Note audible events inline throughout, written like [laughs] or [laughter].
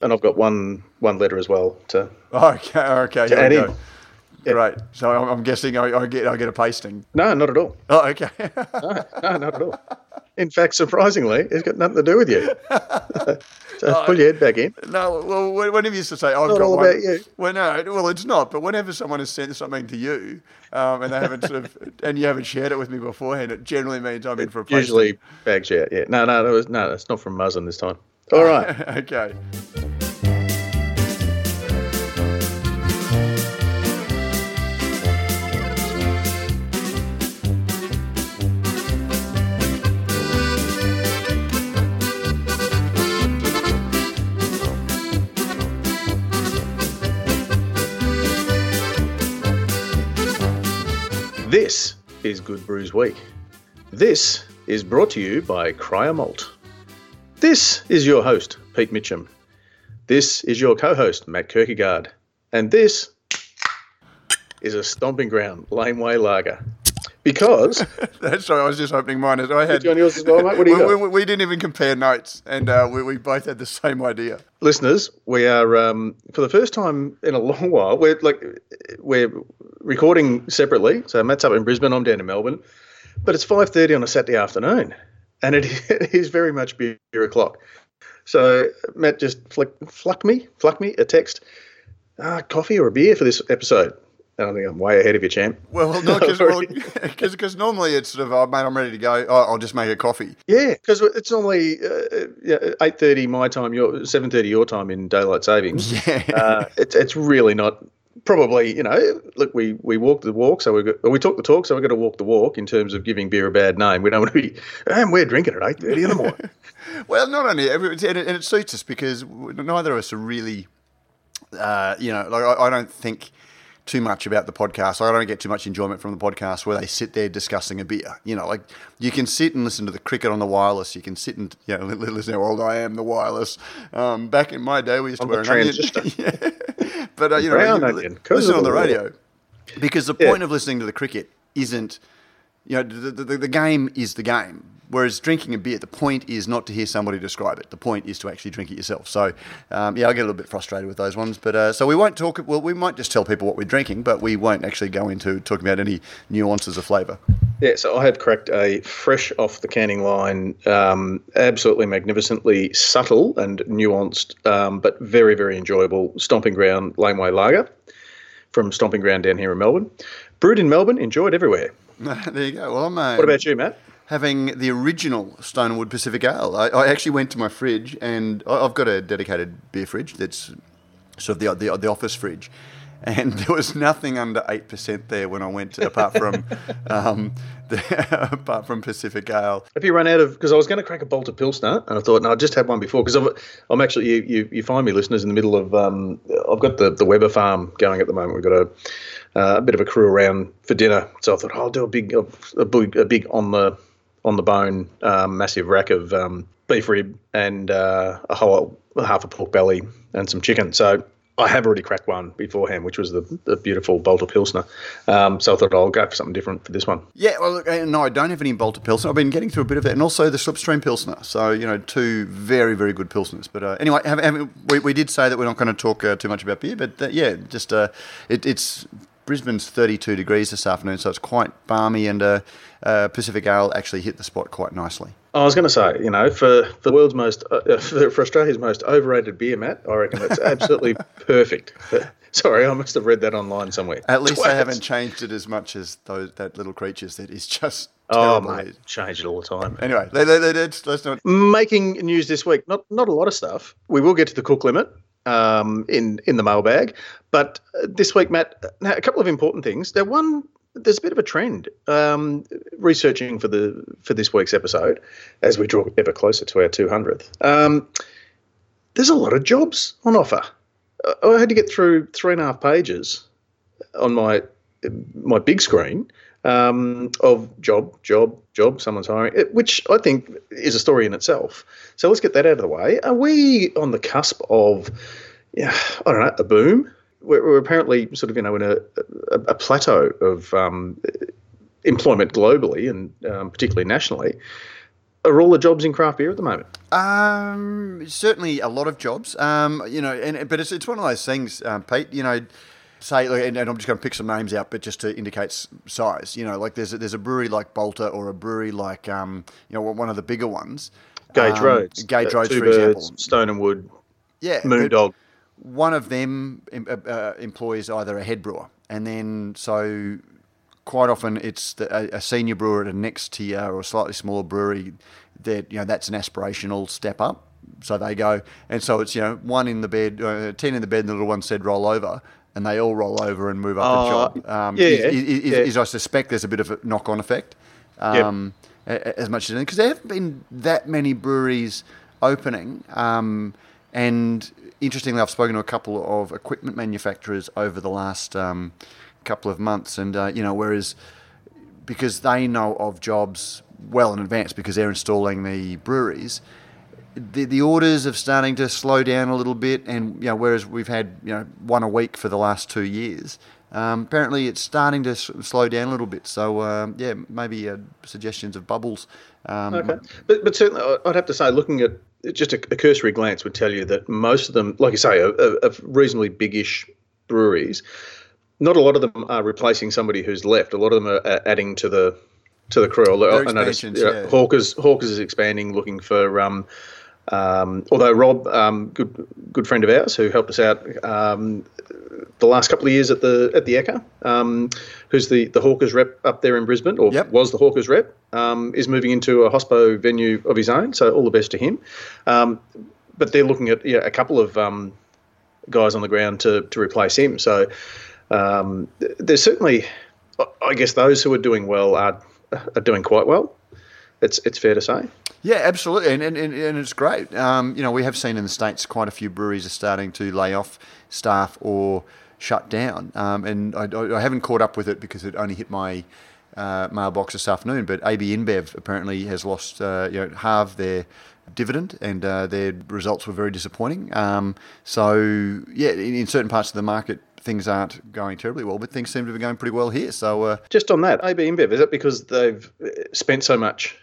and I've got one one letter as well to. Okay, okay. To add in. go. Right. So I'm, I'm guessing I, I get I get a pasting. No, not at all. Oh, okay. [laughs] No, no, not at all. In fact, surprisingly, it's got nothing to do with you. [laughs] so pull your head back in. no, well, when- whenever you used to say I've Not got all one, about you. well, no, well, it's not. But whenever someone has sent something to you, um, and they haven't sort of, [laughs] and you haven't shared it with me beforehand, it generally means I'm in for a pasting. Usually bags out. Yeah. No, no, that was no. It's not from Muzzin this time. All [laughs] right. okay. This is Good Brews Week. This is brought to you by Cryer Malt. This is your host, Pete Mitchum. This is your co host, Matt Kirkegaard. And this is a stomping ground laneway lager. Because, [laughs] That's sorry, I was just opening mine. As I had. John, yours as well, mate? What do you we, got? we, we didn't even compare notes, and uh, we, we both had the same idea. listeners, we are um, for the first time in a long while. We're like we're recording separately. So Matt's up in Brisbane. I'm down in Melbourne, but it's five thirty on a Saturday afternoon, and it, [laughs] it is very much beer o'clock. So Matt just flick, flucked me, flucked me a text, uh, coffee or a beer for this episode. And I think I'm way ahead of you, champ. Well, no, [laughs] because [laughs] normally it's sort of, oh, mate, I'm ready to go. Oh, I'll just make a coffee. Yeah, because it's normally uh, yeah, eight thirty my time, your seven thirty your time in daylight savings. Yeah. uh, it's it's really not. Probably, you know, look, we we walk the walk, so we got, we talk the talk, so we've got to walk the walk in terms of giving beer a bad name. We don't want to be, and we're drinking at eight thirty in the morning. [laughs] Well, not only, and it, and it suits us because neither of us are really, uh, you know, like I, I don't think too much about the podcast. I don't get too much enjoyment from the podcast where they sit there discussing a beer. You know, like you can sit and listen to the cricket on the wireless. You can sit and you know [laughs] listen to how old I am the wireless. Um, back in my day, we used to On wear the an onion. transistor. [laughs] yeah. But uh, you know, Brown you onion, listen on the radio because the Yeah. point of listening to the cricket isn't you know, the, the, the game is the game. Whereas drinking a beer, the point is not to hear somebody describe it. The point is to actually drink it yourself. So, um, yeah, I get a little bit frustrated with those ones. But uh, so we won't talk. Well, we might just tell people what we're drinking, but we won't actually go into talking about any nuances of flavour. Yeah, so I have cracked a fresh off the canning line, um, absolutely magnificently subtle and nuanced, um, but very very enjoyable Stomping Ground Laneway Lager from Stomping Ground down here in Melbourne. Brewed in Melbourne, enjoyed everywhere. [laughs] there you go. Well, I'm uh, What about you, Matt? Having the original Stonewood Pacific Ale. I, I actually went to my fridge, and I- I've got a dedicated beer fridge that's sort of the the, the office fridge. And [laughs] there was nothing under eight percent there when I went, apart from [laughs] um, the, [laughs] apart from Pacific Ale. Have you run out of? Because I was going to crack a Balter Pilsner, and I thought, no, I just had one before. Because I'm actually, you, you, you find me listeners in the middle of. Um, I've got the the Weber farm going at the moment. We've got a, uh, a bit of a crew around for dinner, so I thought oh, I'll do a big a, a big a big on the on the bone, um, massive rack of um, beef rib and uh, a whole half a pork belly and some chicken. So. I have already cracked one beforehand, which was the, the beautiful Balter Pilsner. Um, so I thought I'll go for something different for this one. Yeah, well, look, no, I don't have any Balter Pilsner. I've been getting through a bit of it, and also the Slipstream Pilsner. So, you know, two very, very good Pilsners. But uh, anyway, have, have, we, we did say that we're not going to talk uh, too much about beer, but uh, yeah, just uh, it, it's Brisbane's 32 degrees this afternoon, so it's quite balmy, and uh, uh, Pacific Ale actually hit the spot quite nicely. I was going to say, you know, for, the world's most, uh, for, for Australia's most overrated beer, Matt, I reckon it's absolutely [laughs] perfect. But, sorry, I must have read that online somewhere. At least they haven't changed it as much as those that little creatures that is just Oh, terrible. mate, change it all the time. Anyway, let, let, let, let's, let's not. Making news this week, not not a lot of stuff. We will get to the cook limit um, in in the mailbag, but uh, this week, Matt, now, a couple of important things. There one, there's a bit of a trend. Um, researching for the for this week's episode, as we draw ever closer to our 200th. Um, there's a lot of jobs on offer. I- I had to get through three and a half pages on my my big screen um, of job, job, job. Someone's hiring, which I think is a story in itself. So let's get that out of the way. Are we on the cusp of, yeah, I don't know, a boom? We're, we're apparently sort of you know in a, a, a plateau of um, employment globally and um, particularly nationally. are all the jobs in craft beer at the moment? Um, certainly a lot of jobs. Um, you know, and but it's it's one of those things, um, Pete. You know, say, and, and I'm just going to pick some names out, but just to indicate size. You know, like there's a, there's a brewery like Balter or a brewery like um, you know, one of the bigger ones. Gage um, Roads, Gage Roads, for Birds, example. Stone and Wood, Yeah, Moondog. one of them uh, uh, employs either a head brewer, and then so quite often it's the, a, a senior brewer at a next tier or a slightly smaller brewery that you know that's an aspirational step up. So they go, and so it's you know one in the bed, uh, ten in the bed, and the little one said roll over. And they all roll over and move up the job. Um, yeah, is, is, is, yeah. is I suspect there's a bit of a knock-on effect, um, a- as much as anything because there haven't been that many breweries opening. Um, and interestingly, I've spoken to a couple of equipment manufacturers over the last um, couple of months, and uh, you know, whereas because they know of jobs well in advance because they're installing the breweries. The, the orders are starting to slow down a little bit, and you know, whereas we've had you know one a week for the last two years, um, apparently it's starting to s- slow down a little bit. So um, yeah, maybe uh, suggestions of bubbles. Um, Okay, but but certainly I'd have to say, looking at just a, a cursory glance would tell you that most of them, like you say, are, are, reasonably biggish breweries. Not a lot of them are replacing somebody who's left. A lot of them are adding to the to the crew. I noticed you know, yeah. Hawkers Hawkers is expanding, looking for. Um, um, although Rob, um, good good friend of ours, who helped us out um, the last couple of years at the at the Echo, um, who's the, the Hawkers rep up there in Brisbane, or Yep. was the Hawkers rep, um, is moving into a hospo venue of his own. So all the best to him. Um, but they're looking at yeah, a couple of um, guys on the ground to to replace him. So um, there's certainly, I- I guess, those who are doing well are are doing quite well. It's it's fair to say. Yeah, absolutely, and and, and, it's great. Um, you know, we have seen in the states quite a few breweries are starting to lay off staff or shut down, um, and I, I I haven't caught up with it because it only hit my uh, mailbox this afternoon. But AB InBev apparently has lost uh, you know half their dividend, and uh, their results were very disappointing. Um, so yeah, in, in certain parts of the market. Things aren't going terribly well, but things seem to be going pretty well here. So, uh, Just on that, AB InBev, is it because they've uh, spent so much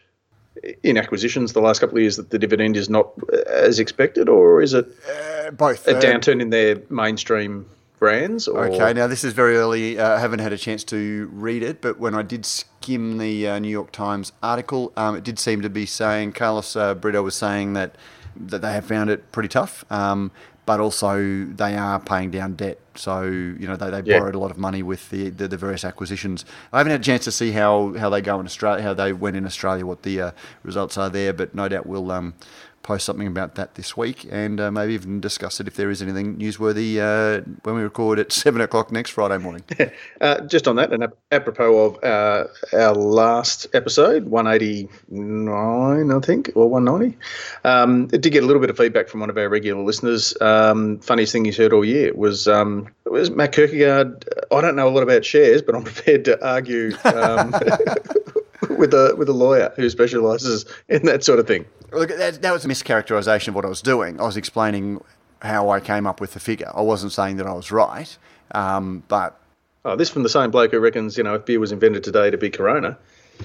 in acquisitions the last couple of years that the dividend is not as expected, or is it uh, both a uh, downturn in their mainstream brands? Or? Okay, now this is very early. Uh, I haven't had a chance to read it, but when I did skim the uh, New York Times article, um, it did seem to be saying Carlos uh, Brito was saying that that they have found it pretty tough, um, but also they are paying down debt. So you know they, they Yeah. borrowed a lot of money with the, the, the various acquisitions. I haven't had a chance to see how, how they go in Australia, how they went in Australia, what the uh, results are there, but no doubt we'll um, post something about that this week and uh, maybe even discuss it if there is anything newsworthy uh, when we record at [laughs] seven o'clock next Friday morning. [laughs] Uh, just on that, and ap- apropos of uh, our last episode, 189, I think, or 190, um, it did get a little bit of feedback from one of our regular listeners. Um, funniest thing he's heard all year was um, was Matt Kirkegaard. I don't know a lot about shares, but I'm [laughs] prepared to argue um, with a with a lawyer who specialises in that sort of thing. Look, that, that was a mischaracterisation of what I was doing. I was explaining how I came up with the figure. I wasn't saying that I was right, um, but Oh, this from the same bloke who reckons you know if beer was invented today to be Corona.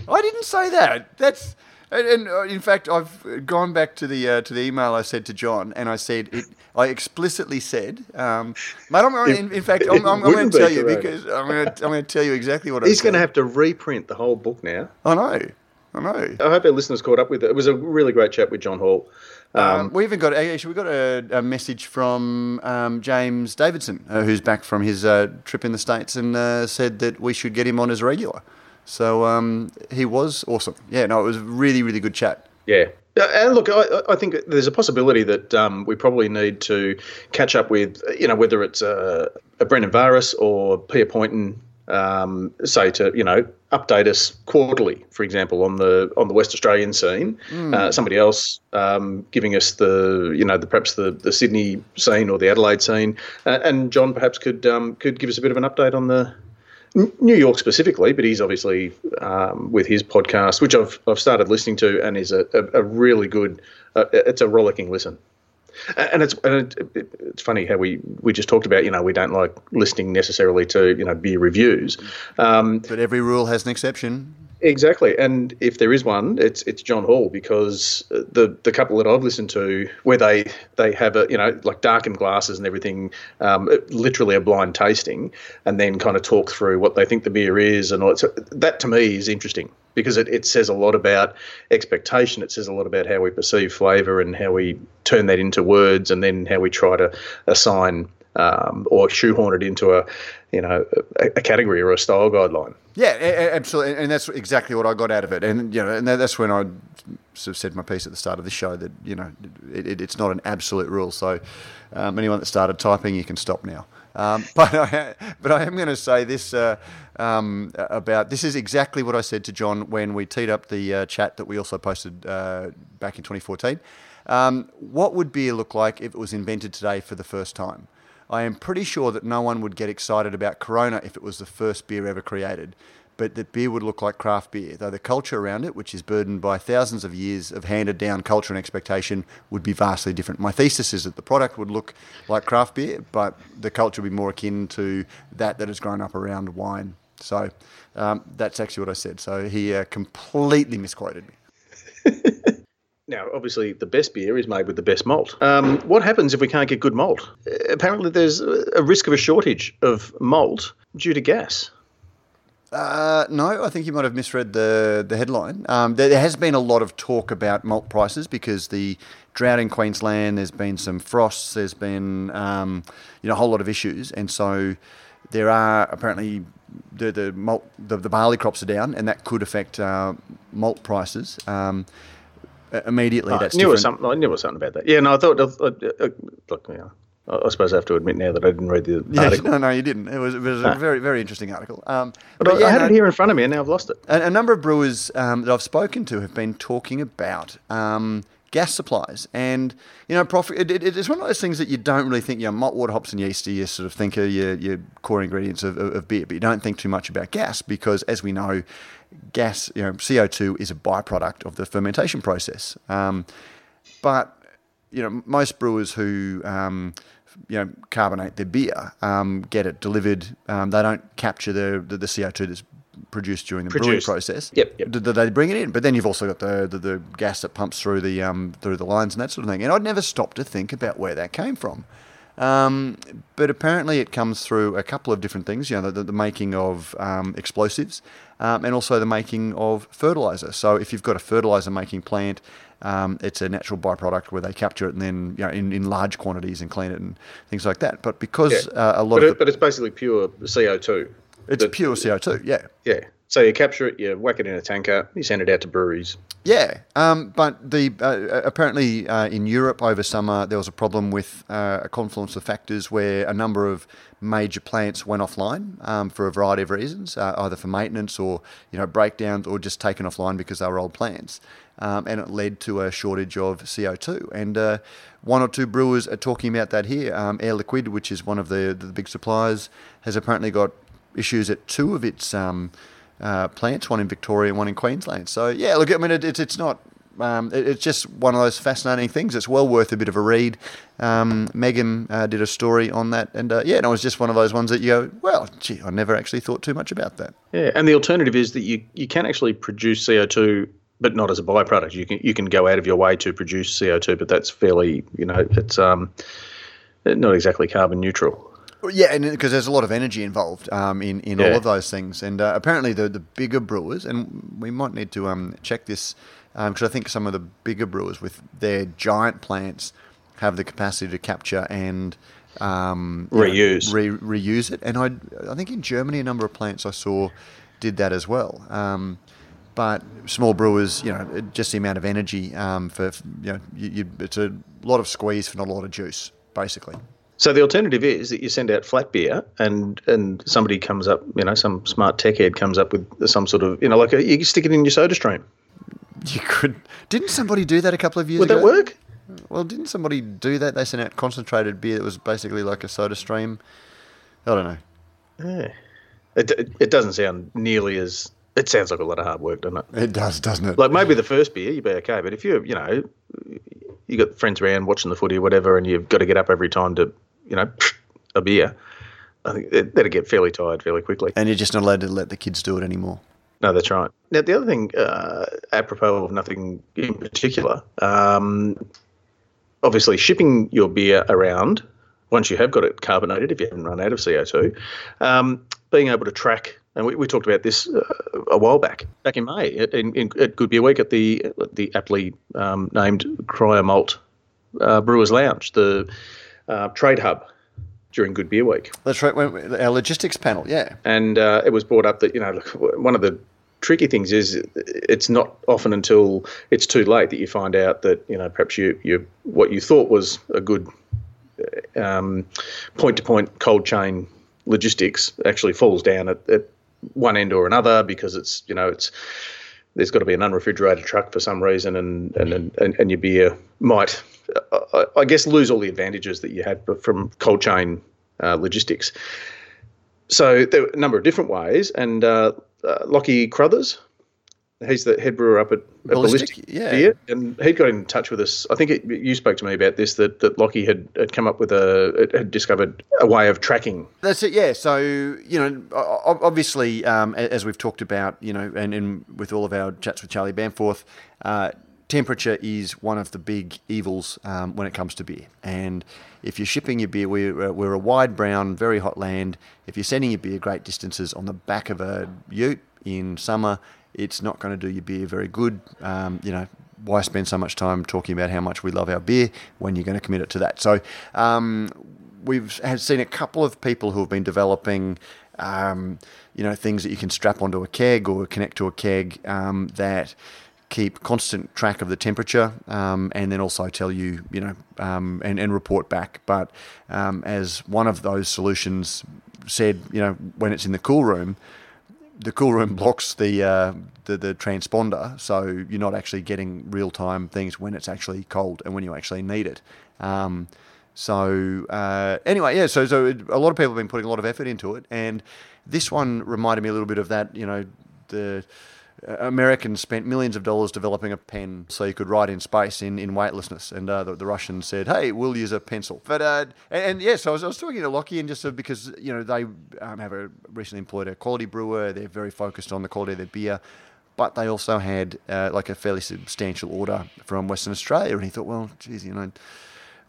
I didn't say that. That's and, and uh, in fact, I've gone back to the uh, to the email I said to John, and I said it. I explicitly said, um, "Mate, I'm, in, in fact, I'm, I'm, I'm going to tell you because I'm going to I'm going to tell you exactly what He's going to have to reprint the whole book now. I know, I know. I hope our listeners caught up with it. It was a really great chat with John Hall. Um, we even got actually we got a, a message from um, James Davidson, uh, who's back from his uh, trip in the states, and uh, said that we should get him on as a regular. So um, he was awesome. Yeah, no, it was a really really good chat. Yeah. Uh, And look, I, I think there's a possibility that um, we probably need to catch up with, you know, whether it's a, a Brendan Varis or Pierre Poynton, um, say to, you know, update us quarterly, for example, on the on the West Australian scene. Uh, somebody else um, giving us the, you know, the perhaps the, the Sydney scene or the Adelaide scene, uh, and John perhaps could um, could give us a bit of an update on the N- New York specifically, but he's obviously um, with his podcast, which I've I've started listening to, and is a, a, a really good. Uh, it's a rollicking listen, and it's and it, it, it's funny how we we just talked about you know we don't like listening necessarily to you know beer reviews. Um, But every rule has an exception. Exactly, and if there is one, it's it's John Hall because the the couple that I've listened to, where they they have a you know like darkened glasses and everything, um, literally a blind tasting, and then kind of talk through what they think the beer is and all that. So that to me is interesting because it, it says a lot about expectation. It says a lot about how we perceive flavour and how we turn that into words, and then how we try to assign um, or shoehorn it into a you know a, a, category or a style guideline. Yeah, absolutely, and that's exactly what I got out of it. And you know, and that's when I sort of said my piece at the start of the show that you know it, it, it's not an absolute rule. So um, anyone that started typing, you can stop now. Um, [laughs] but I, but I am going to say this uh, um, about this is exactly what I said to John when we teed up the uh, chat that we also posted uh, back in 2014. Um, what would beer look like if it was invented today for the first time? I am pretty sure that no one would get excited about Corona if it was the first beer ever created, but that beer would look like craft beer, though the culture around it, which is burdened by thousands of years of handed down culture and expectation, would be vastly different. My thesis is that the product would look like craft beer, but the culture would be more akin to that that has grown up around wine. So um, that's actually what I said. So he uh, completely misquoted me. [laughs] Now, obviously, the best beer is made with the best malt. Um, what happens if we can't get good malt? Apparently, there's a risk of a shortage of malt due to gas. Uh, no, I think you might have misread the the headline. Um, there, there, has been a lot of talk about malt prices because the drought in Queensland. There's been some frosts. There's been um, you know a whole lot of issues, and so there are apparently the the malt the, the barley crops are down, and that could affect uh, malt prices. Um, immediately. Oh, that's I knew something. I knew something about that. Yeah, no, I thought. Uh, uh, look, yeah, I suppose I have to admit now that I didn't read the [laughs] yeah, article. No, no, you didn't. It was, it was a very, very interesting article. Um, but, but I, yeah, I had no, it here in front of me, and now I've lost it. A, a number of brewers um, that I've spoken to have been talking about um, gas supplies, and you know, profit. It, it, it's one of those things that you don't really think. You know, malt, water, hops, and yeast are your sort of think are your, your core ingredients of, of, of beer, but you don't think too much about gas because, as we know, gas, you know, CO2 is a byproduct of the fermentation process. Um, but, you know, most brewers who, um, you know, carbonate their beer, um, get it delivered. Um, they don't capture the, the, the, CO2 that's produced during the Produced. brewing process. Yep, yep. They bring it in, but then you've also got the, the, the gas that pumps through the um, through the lines and that sort of thing. And I'd never stopped to think about where that came from. Um, but apparently, it comes through a couple of different things. You know, the, the making of um, explosives, um, and also the making of fertilizer. So, if you've got a fertilizer making plant, um, it's a natural byproduct where they capture it and then you know, in, in large quantities and clean it and things like that. But because yeah. uh, a lot but of it, but it's basically pure CO two. It's pure CO two. Yeah. Yeah. So you capture it, you whack it in a tanker, you send it out to breweries. Yeah, um, but the uh, apparently uh, in Europe over summer there was a problem with uh, a confluence of factors where a number of major plants went offline um, for a variety of reasons, uh, either for maintenance or you know breakdowns or just taken offline because they were old plants, um, and it led to a shortage of CO two. And uh, one or two brewers are talking about that here. Um, Air Liquide, which is one of the the big suppliers, has apparently got issues at two of its um, uh, plants, one in Victoria one in Queensland. So yeah, look, I mean, it, it's it's not. Um, it, it's just one of those fascinating things. It's well worth a bit of a read. Um, Megan uh, did a story on that, and uh, yeah, and it was just one of those ones that you go, well, gee, I never actually thought too much about that. Yeah, and the alternative is that you you can actually produce CO two but not as a byproduct. You can you can go out of your way to produce CO two, but that's fairly you know it's um not exactly carbon neutral. Yeah, and because there's a lot of energy involved um, in in yeah. all of those things, and uh, apparently the the bigger brewers, and we might need to um, check this because um, I think some of the bigger brewers with their giant plants have the capacity to capture and um, reuse know, re- reuse it. And I I think in Germany a number of plants I saw did that as well. Um, but small brewers, you know, just the amount of energy um, for you know, you, you, it's a lot of squeeze for not a lot of juice, basically. So the alternative is that you send out flat beer, and and somebody comes up, you know, some smart tech head comes up with some sort of, you know, like a, you stick it in your Soda Stream. You could. Didn't somebody do that a couple of years Would ago? Would that work? Well, didn't somebody do that? They sent out concentrated beer that was basically like a Soda Stream. I don't know. Yeah. It, it, it doesn't sound nearly as. It sounds like a lot of hard work, doesn't it? It does, doesn't it? Like maybe the first beer you'd be okay, but if you you know you got friends around watching the footy or whatever, and you've got to get up every time to you know, a beer, I think that'll get fairly tired fairly quickly. And you're just not allowed to let the kids do it anymore. No, that's right. Now, the other thing, uh, apropos of nothing in particular, um, obviously shipping your beer around once you have got it carbonated, if you haven't run out of CO2, um, being able to track, and we, we talked about this uh, a while back, back in May at, in, in, at Good Beer Week at the the aptly um, named Cryer Malt uh, Brewers Lounge, the uh, trade hub during Good Beer Week. That's right, our logistics panel, yeah. And uh, it was brought up that, you know, one of the tricky things is it's not often until it's too late that you find out that, you know, perhaps you, you what you thought was a good point to point cold chain logistics actually falls down at, at one end or another because it's you know it's there's got to be an unrefrigerated truck for some reason, and and and, and your beer might, I, guess, lose all the advantages that you had from cold chain uh, logistics. So there are a number of different ways, and uh, uh, Lockie Crothers, he's the head brewer up at, at Ballistic, Ballistic yeah. Beer, and he got in touch with us. I think it, you spoke to me about this that that Lockie had, had come up with a had discovered a way of tracking. That's it. Yeah. So you know, obviously, um, as we've talked about, you know, and, and with all of our chats with Charlie Bamforth. Uh, temperature is one of the big evils um, when it comes to beer. And if you're shipping your beer, we're, uh, we're a wide brown, very hot land. If you're sending your beer great distances on the back of a ute in summer, it's not going to do your beer very good. Um, you know, why spend so much time talking about how much we love our beer when you're going to commit it to that? So um, we've seen a couple of people who have been developing. Um, you know, things that you can strap onto a keg or connect to a keg um, that keep constant track of the temperature um, and then also tell you, you know, um, and, and report back. But um, as one of those solutions said, you know, when it's in the cool room, the cool room blocks the, uh, the, the transponder, so you're not actually getting real time things when it's actually cold and when you actually need it. Um, so uh, anyway, yeah. So so a lot of people have been putting a lot of effort into it, and this one reminded me a little bit of that. You know, the Americans spent millions of dollars developing a pen so you could write in space in, in weightlessness. And uh, the, the, Russians said, hey, we'll use a pencil. But, uh, and, and yes, yeah, so I was, I was talking to Lockie and just because, you know, they um, have a, recently employed a quality brewer. They're very focused on the quality of their beer. But they also had uh, like a fairly substantial order from Western Australia. And he thought, well, geez, you know,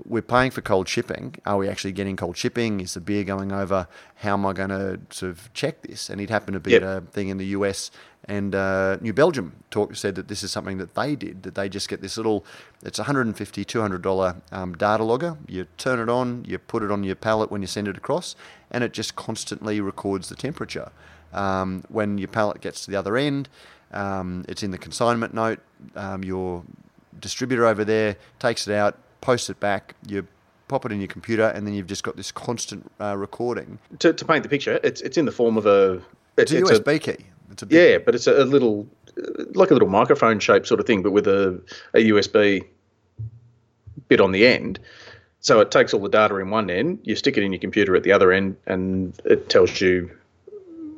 we're paying for cold shipping. Are we actually getting cold shipping? Is the beer going over? How am I going to sort of check this? And he'd happened to be yep. at a thing in the US and uh, New Belgium talk, said that this is something that they did, that they just get this little, it's $150, $200 um, data logger. You turn it on, you put it on your pallet when you send it across, and it just constantly records the temperature. Um, when your pallet gets to the other end, um, it's in the consignment note. Um, your distributor over there takes it out, posts it back, you pop it in your computer, and then you've just got this constant uh, recording. To, to paint the picture, it's, it's in the form of a. It's, it's a USB a, key. It's a big, yeah, but it's a, a little like a little microphone shaped sort of thing, but with a, a USB bit on the end. So it takes all the data in one end, you stick it in your computer at the other end, and it tells you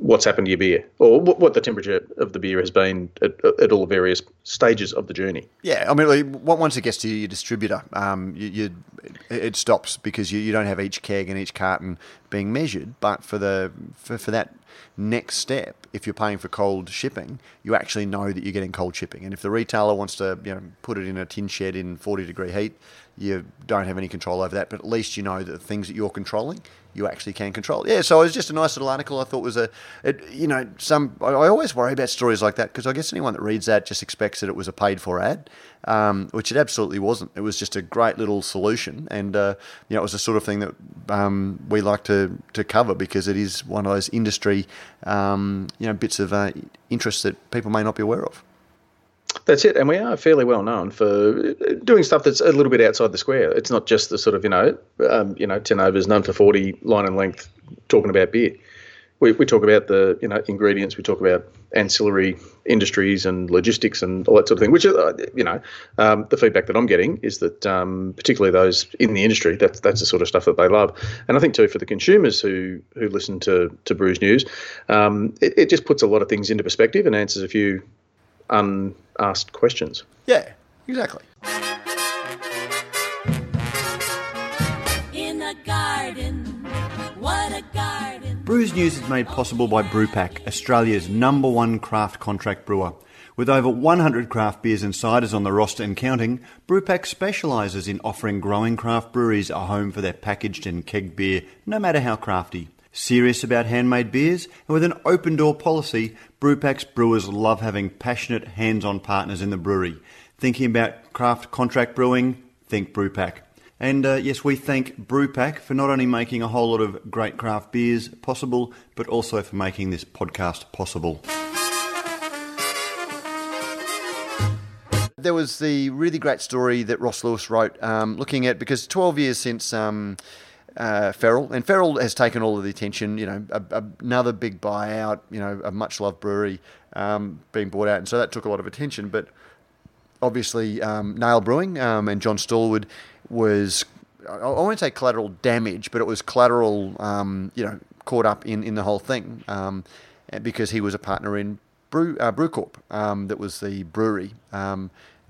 what's happened to your beer or what, the temperature of the beer has been at, at all various stages of the journey. Yeah, I mean, once it gets to your distributor, um, you, you, it stops because you, you don't have each keg and each carton being measured. But for the for, for that next step, if you're paying for cold shipping, you actually know that you're getting cold shipping. And if the retailer wants to you know put it in a tin shed in 40 degree heat, you don't have any control over that. But at least you know the things that you're controlling you actually can control. Yeah, so it was just a nice little article. I thought was a, it, you know, some. I, always worry about stories like that because I guess anyone that reads that just expects that it was a paid for ad, um, which it absolutely wasn't. It was just a great little solution, and uh, you know, it was the sort of thing that um, we like to to cover because it is one of those industry, um, you know, bits of uh, interest that people may not be aware of. That's it, and we are fairly well known for doing stuff that's a little bit outside the square. It's not just the sort of you know, um, you know, ten overs, none for forty, line and length, talking about beer. We, we talk about the you know ingredients. We talk about ancillary industries and logistics and all that sort of thing. Which uh, you know, um, the feedback that I'm getting is that um, particularly those in the industry, that's that's the sort of stuff that they love. And I think too for the consumers who who listen to to Brews News, um, it, it just puts a lot of things into perspective and answers a few unasked questions. Yeah, exactly. In the garden. garden. What a garden. Brews News is made possible by Brewpack, Australia's number one craft contract brewer. With over 100 craft beers and ciders on the roster and counting, Brewpack specialises in offering growing craft breweries a home for their packaged and kegged beer, no matter how crafty. Serious about handmade beers, and with an open door policy, Brewpack's brewers love having passionate, hands on partners in the brewery. Thinking about craft contract brewing? Think Brewpack. And uh, yes, we thank Brewpack for not only making a whole lot of great craft beers possible, but also for making this podcast possible. There was the really great story that Ross Lewis wrote, um, looking at because 12 years since um, uh, Feral, and Feral has taken all of the attention. You know, a, a, another big buyout. You know, a much loved brewery um, being bought out, and so that took a lot of attention. But obviously, um, Nail Brewing um, and John Stallwood was I, I won't say collateral damage, but it was collateral. Um, you know, caught up in in the whole thing because he was a partner in Brew uh, Brewcorp. that was the brewery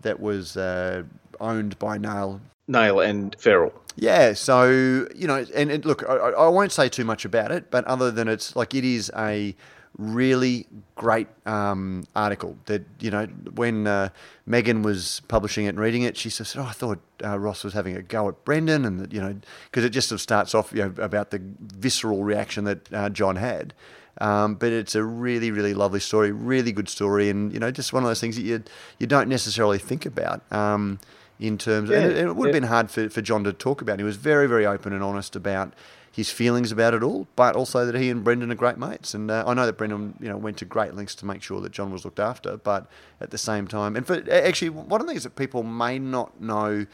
that was uh, owned by Nail. Nail and Feral. Yeah, so you know, and, and look, I, I, won't say too much about it, but other than it's like it is a really great um, article that you know when uh, Megan was publishing it and reading it, she said, "Oh, I thought uh, Ross was having a go at Brendan," and that you know because it just sort of starts off you know, about the visceral reaction that uh, John had. Um, but it's a really, really lovely story, really good story, and you know, just one of those things that you you don't necessarily think about um, in terms. Yeah, of, and it, it would have yeah. been hard for, for John to talk about. He was very, very open and honest about his feelings about it all, but also that he and Brendan are great mates. And uh, I know that Brendan, you know, went to great lengths to make sure that John was looked after, but at the same time, and for actually, one of the things that people may not know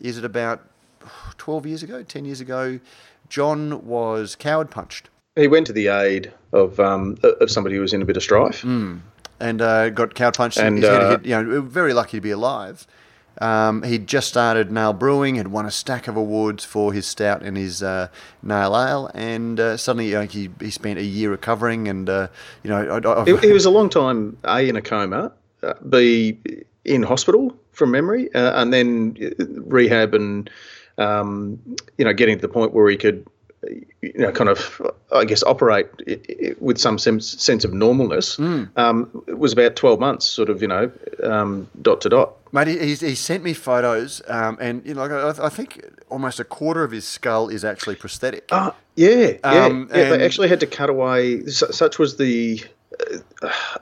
is that about 12 years ago, 10 years ago, John was coward punched he went to the aid of um, of somebody who was in a bit of strife, mm. and uh, got cow punched. And uh, hit, you know, very lucky to be alive. Um, he'd just started Nail Brewing, had won a stack of awards for his stout and his uh, Nail Ale, and uh, suddenly you know, he, he spent a year recovering. And uh, you know, I, he, he, was a long time a in a coma, uh, b in hospital from memory, uh, and then rehab and um, you know getting to the point where he could you know, kind of, I guess, operate with some sense sense of normalness mm. um, it was about 12 months, sort of, you know, um, dot to dot. Mate, he, he sent me photos, um, and, you know, I, I, think almost a quarter of his skull is actually prosthetic. Uh, yeah, yeah. Um, yeah they actually had to cut away, such was the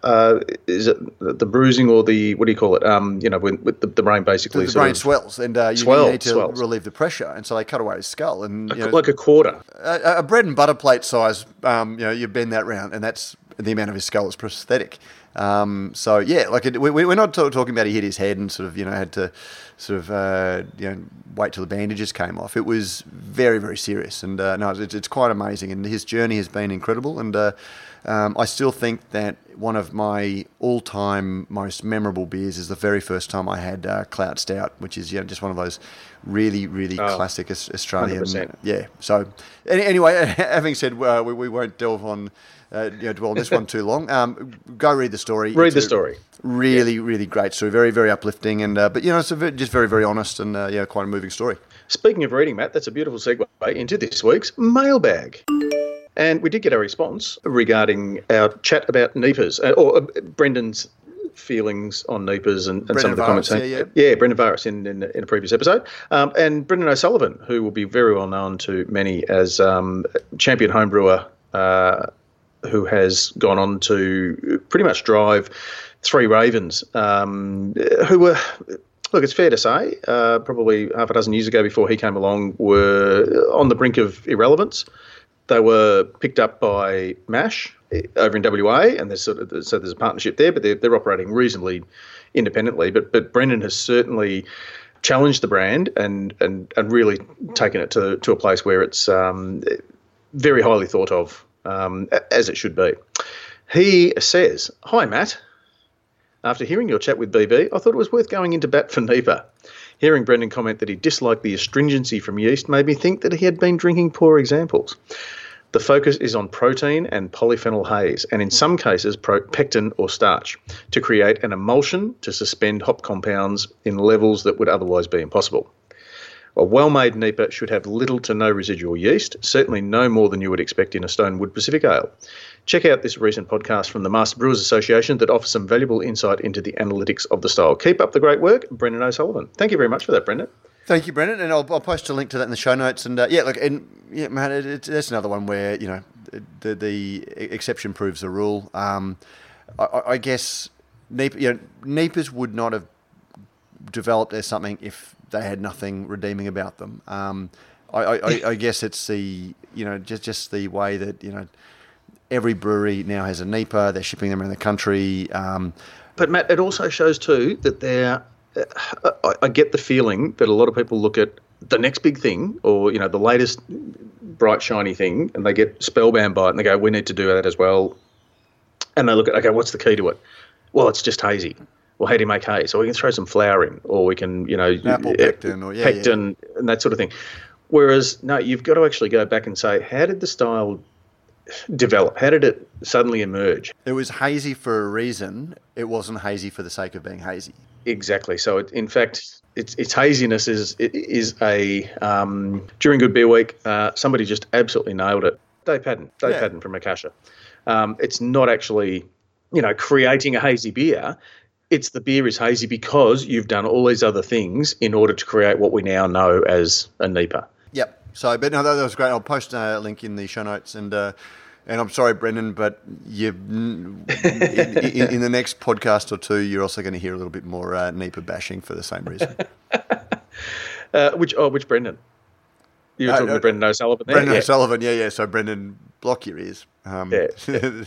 uh, is it the bruising or the what do you call it? Um, you know, when with the, the brain basically the, brain swells and uh, you, swell, you, need to swells. relieve the pressure, and so they cut away his skull and a, know, like a quarter, a, a, bread and butter plate size. Um, you know, you bend that round, and that's the amount of his skull is prosthetic. Um, so yeah, like it, we, are not talking about he hit his head and sort of you know had to sort of uh, you know wait till the bandages came off. It was very very serious, and uh, no, it's, it's, quite amazing. And his journey has been incredible, and uh, um, I still think that one of my all-time most memorable beers is the very first time I had uh, Clout Stout, which is you know, just one of those really, really oh, classic Australian. 100%. Yeah. So anyway, [laughs] having said, uh, we, we won't delve on. Uh, you know, dwell on this one too long. Um, go read the story. Read it's the story. Really, yeah. really great story. Very, very uplifting, and uh, but you know, it's a, just very, very honest and uh, yeah, quite a moving story. Speaking of reading, Matt, that's a beautiful segue into this week's mailbag. And we did get a response regarding our chat about NEPAs, uh, or uh, Brendan's feelings on NEPAs and, and some of the comments. Yeah, yeah. yeah, Brendan Varis in, in, in, a previous episode. Um, and Brendan O'Sullivan, who will be very well known to many as um, champion homebrewer uh, who has gone on to pretty much drive three Ravens, um, who were look, it's fair to say, uh, probably half a dozen years ago before he came along, were on the brink of irrelevance. They were picked up by MASH eh, over in WA, and there's sort of so there's a partnership there, but they're, they're operating reasonably independently. But but Brendan has certainly challenged the brand and and and really taken it to to a place where it's um, very highly thought of, um, as it should be. He says, "Hi Matt." After hearing your chat with BB, I thought it was worth going into bat for NEPA. Hearing Brendan comment that he disliked the astringency from yeast made me think that he had been drinking poor examples. The focus is on protein and polyphenol haze, and in some cases, pro- pectin or starch, to create an emulsion to suspend hop compounds in levels that would otherwise be impossible. A well made NEPA should have little to no residual yeast, certainly no more than you would expect in a Stonewood Pacific Ale. Check out this recent podcast from the Master Brewers Association that offers some valuable insight into the analytics of the style. Keep up the great work, Brendan O'Sullivan. Thank you very much for that, Brendan. Thank you, Brendan, and I'll, I'll post a link to that in the show notes. And uh, yeah, look, and yeah, man, it, it, that's another one where you know the, the exception proves the rule. Um, I, I- guess NEPA, you know, would not have developed as something if they had nothing redeeming about them. Um, I, I, I- I guess it's the you know just just the way that you know every brewery now has a NEPA. They're shipping them around the country. Um, But Matt, it also shows too that they're. Uh, I, I get the feeling that a lot of people look at the next big thing, or you know, the latest bright shiny thing, and they get spellbound by it, and they go, "We need to do that as well." And they look at, okay, what's the key to it? Well, it's just hazy. Well, how do you make haze? So we can throw some flour in, or we can, you know, Apple pectin or- yeah, yeah. pectin and that sort of thing. Whereas, no, you've got to actually go back and say, how did the style develop? How did it suddenly emerge? it was hazy for a reason. It wasn't hazy for the sake of being hazy. Exactly. So, it, in fact, its its haziness is is a um, during Good Beer Week. Uh, somebody just absolutely nailed it. Dave Padden, Dave Yeah. Padden from Akasha. Um, it's not actually, you know, creating a hazy beer. It's the beer is hazy because you've done all these other things in order to create what we now know as a NEPA. So, but no, that, that was great. I'll post a link in the show notes, and uh, and I'm sorry, Brendan, but you in, in, in the next podcast or two, you're also going to hear a little bit more uh, NEPA bashing for the same reason. [laughs] Uh, which oh, which Brendan? You were Uh, talking no, to Brendan O'Sullivan there. Brendan Yeah. O'Sullivan, yeah, yeah. So, Brendan, block your ears. Um, Yeah. [laughs]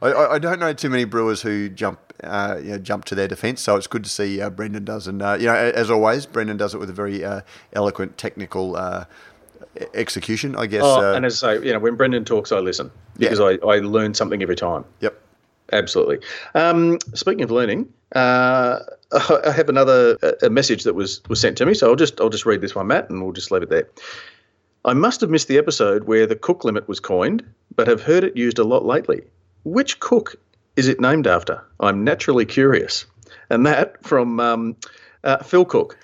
I, I I don't know too many brewers who jump, uh, you know, jump to their defence. So it's good to see uh, Brendan does, and uh, you know, as always, Brendan does it with a very uh, eloquent technical uh, execution. I guess. Oh, uh, and as I say, you know, when Brendan talks, I listen because I, I learn something every time. yep. Absolutely. Um, speaking of learning, uh, [laughs] I have another a message that was was sent to me, so I'll just I'll just read this one, Matt, and we'll just leave it there. I must have missed the episode where the cook limit was coined, but have heard it used a lot lately. Which cook is it named after? I'm naturally curious. And that from um, uh, Phil Cook,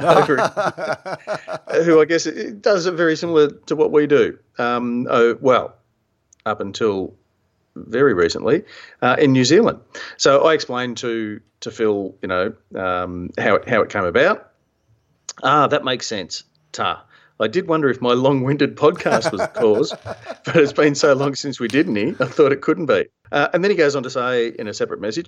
[laughs] who I guess it does it very similar to what we do. Um, oh, well, up until very recently uh, in New Zealand. So I explained to to Phil, you know, um, how it how it came about. Ah, that makes sense. Ta. I did wonder if my long-winded podcast was the [laughs] cause, but it's been so long since we did any, I thought it couldn't be. Uh, and then he goes on to say in a separate message,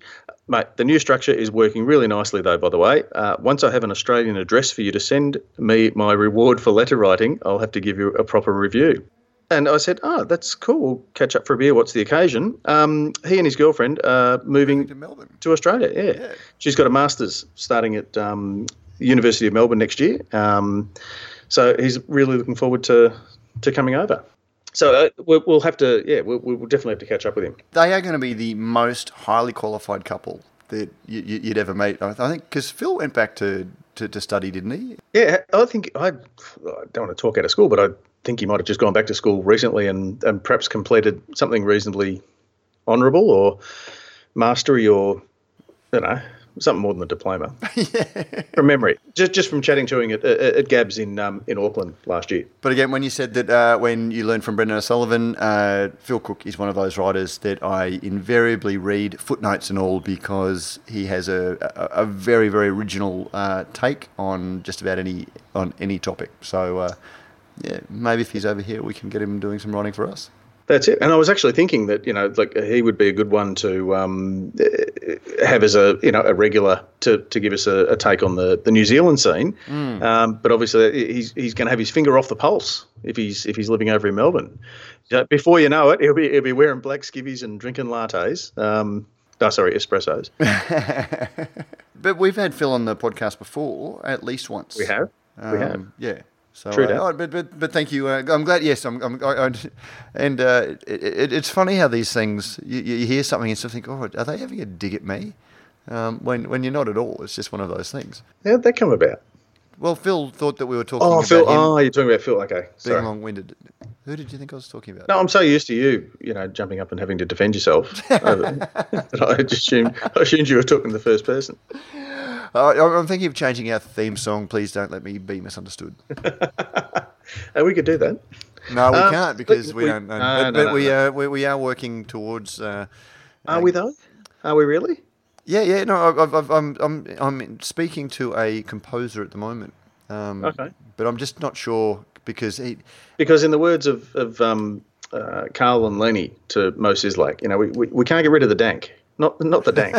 mate, the new structure is working really nicely, though, by the way. Uh, once I have an Australian address for you to send me my reward for letter writing, I'll have to give you a proper review. And I said, oh, that's cool. We'll catch up for a beer. What's the occasion? Um, he and his girlfriend are moving to Melbourne. to Australia. Yeah. She's got a master's starting at um, University of Melbourne next year. Um, so he's really looking forward to to coming over. So uh, we'll, have to, yeah, we'll, we'll definitely have to catch up with him. They are going to be the most highly qualified couple that you, you'd ever meet. I I think because Phil went back to, to, to study, didn't he? Yeah, I think I, I don't want to talk out of school, but I think he might have just gone back to school recently and, and perhaps completed something reasonably honourable or mastery or, you know, something more than a diploma. [laughs] From memory, just just from chatting to him at, at, at Gabs in um, in Auckland last year. But again, when you said that uh, when you learned from Brendan O'Sullivan, uh, Phil Cook is one of those writers that I invariably read footnotes and all because he has a, a, a very very original uh, take on just about any on any topic. So uh, yeah, maybe if he's over here, we can get him doing some writing for us. That's it. And I was actually thinking that you know, like he would be a good one to um, have as a you know a regular to, to give us a, a take on the, the New Zealand scene. Um, but obviously, he's he's going to have his finger off the pulse if he's if he's living over in Melbourne. So before you know it, he'll be he'll be wearing black skivvies and drinking lattes. Um, oh, sorry, espressos. [laughs] But we've had Phil on the podcast before, at least once. We have. We have. Um, Yeah. So, True uh, oh, but, but but thank you. Uh, I'm glad. Yes, I'm. I'm I, I, and uh, it, it, it's funny how these things you, you hear something and sort of think, oh, are they having a dig at me? Um, when when you're not at all. It's just one of those things. How'd that come about? Well, Phil thought that we were talking Oh, about Phil. him Oh, you're talking about Phil. Okay, being long-winded. Who did you think I was talking about? No, I'm so used to you, you know, jumping up and having to defend yourself. uh, [laughs] I assumed, I assumed you were talking to the first person. [laughs] Uh, I- I'm thinking of changing our theme song. Please don't let me be misunderstood. [laughs] Uh, we could do that. No, we Um, can't because we, we- don't know. no, but no, but no, we, no. Uh, we we are working towards. Uh, Are we though? Are we really? yeah, yeah. No, I've, I've, I'm I'm I'm speaking to a composer at the moment. Um, Okay. But I'm just not sure because he. Because in the words of of um, uh, Carl and Lenny to Moe Szyslak, you know, we, we, we can't get rid of the dank. Not not the dank.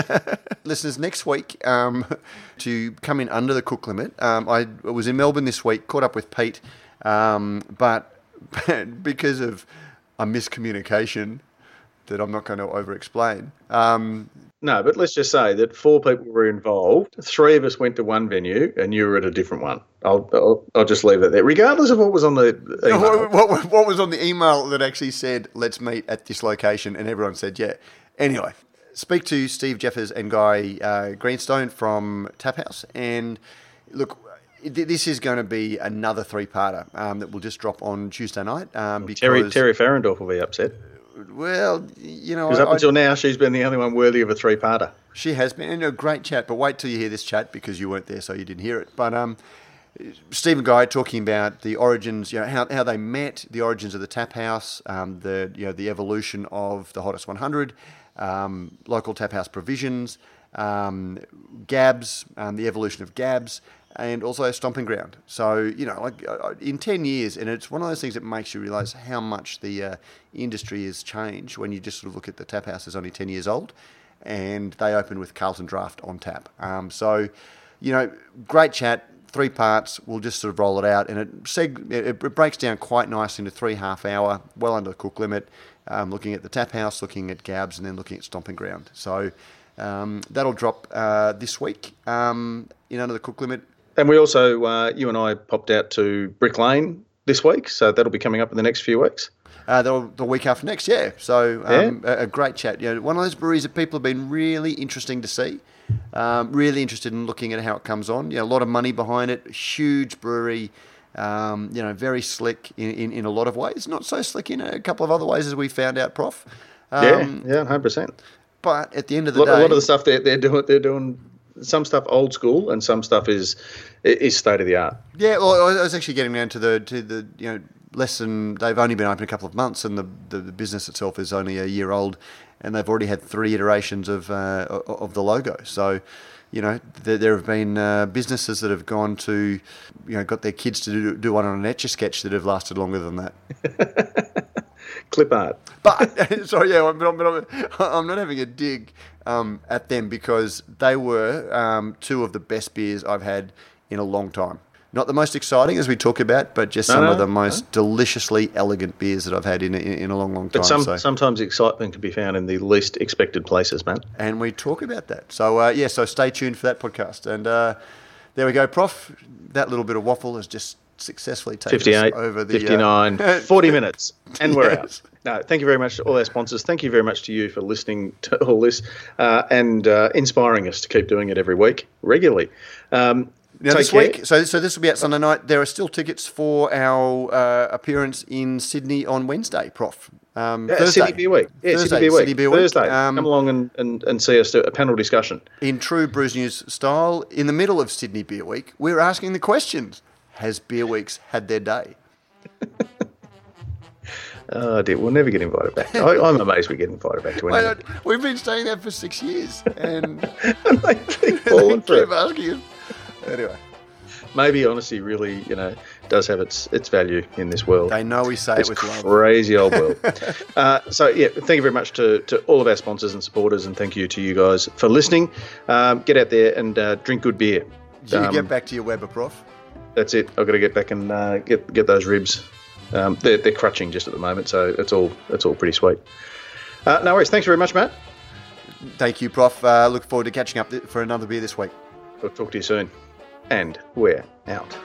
[laughs] listeners, next week um, [laughs] to come in under the cook limit. Um, I was in Melbourne this week, caught up with Pete, um, but [laughs] because of a miscommunication that I'm not going to over-explain. Um, no, but let's just say that four people were involved. Three of us went to one venue, and you were at a different one. I'll I'll, I'll just leave it there, regardless of what was on the email. what, what, what was on the email that actually said, let's meet at this location? And everyone said, yeah. Anyway, speak to Steve Jeffares and Guy uh, Greenstone from Tap House. And look, th- this is going to be another three-parter um, that will just drop on Tuesday night. Um, because, Terry Terry Farrendorf will be upset well, you know, because up I- until now she's been the only one worthy of a three-parter. she has been and a great chat. But wait till you hear this chat because you weren't there, so you didn't hear it. But um, Steve and Guy talking about the origins, you know, how, how they met, the origins of the tap house, um, the you know the evolution of the hottest 100, um, local tap house provisions, um, Gabs, um, the evolution of Gabs, and also stomping ground. So you know, like uh, in 10 years, and it's one of those things that makes you realise how much the uh, industry has changed when you just sort of look at the tap house is only 10 years old, and they opened with Carlton Draft on tap. Um, so you know, great chat, three parts. We'll just sort of roll it out, and it seg- it, it breaks down quite nicely into three half hour, well under the cook limit. Um, looking at the tap house, looking at Gabs, and then looking at Stomping Ground. So um, that'll drop uh, this week um, in under the cook limit. And we also, uh, you and I popped out to Brick Lane this week, so that'll be coming up in the next few weeks. Uh, the, the week after next, yeah. So um, a, a great chat. You know, one of those breweries that people have been really interesting to see. Um, really interested in looking at how it comes on. You know, a lot of money behind it. Huge brewery. Um, you know, very slick in, in, in a lot of ways. Not so slick in a couple of other ways as we found out, Prof. Um, yeah, yeah, hundred percent. But at the end of A the lot, day, a lot of the stuff they're, they're doing, they're doing some stuff old school, and some stuff is is state of the art. Yeah, well, I was actually getting down to the to the you know less than they've only been open a couple of months, and the the, the business itself is only a year old, and they've already had three iterations of uh, of the logo. So, you know, there, there have been uh, businesses that have gone to, you know, got their kids to do, do one on an etch a sketch that have lasted longer than that. [laughs] Clip art. But [laughs] sorry, yeah, but I'm, I'm, I'm not having a dig um, at them because they were um, two of the best beers I've had in a long time. Not the most exciting as we talk about, but just No, some no, of the no. most deliciously elegant beers that I've had in a, in a long, long time. But some, so. sometimes excitement can be found in the least expected places, man. and we talk about that. So uh, yeah, so stay tuned for that podcast. And uh, there we go, Prof. That little bit of waffle has just successfully taken us 58, over the uh, 59, [laughs] 40 minutes, and we're Yes. out. No, thank you very much to all our sponsors. Thank you very much to you for listening to all this uh, and uh, inspiring us to keep doing it every week, regularly. Um, Now take this care. week, so so this will be out Sunday night. There are still tickets for our uh, appearance in Sydney on Wednesday, Prof. Um, Yeah, Thursday. Sydney Beer Week. Yeah, Thursday, Sydney Beer Week. Sydney Beer Week. Thursday. Um, Come along and, and, and see us do a panel discussion. in true Brews News style, in the middle of Sydney Beer Week, we're asking the questions: Has Beer Weeks had their day? [laughs] Oh dear, we'll never get invited back. I, I'm amazed we get invited back to [laughs] anything. we've been saying that for six years, and [laughs] they keep they falling for keep asking us. Anyway, Maybe honesty really, you know, does have its its value in this world. they know we say This it with love. crazy old world. [laughs] uh, so yeah, thank you very much to, to all of our sponsors and supporters, and thank you to you guys for listening. Um, get out there and uh, drink good beer. You Um, get back to your Weber, Prof. That's it. I've got to get back and uh, get get those ribs. Um, they're, they're crutching just at the moment, so it's all it's all pretty sweet. Uh, no worries. Thanks very much, Matt. Thank you, Prof. Uh, look forward to catching up th- for another beer this week. We'll talk to you soon and we're out.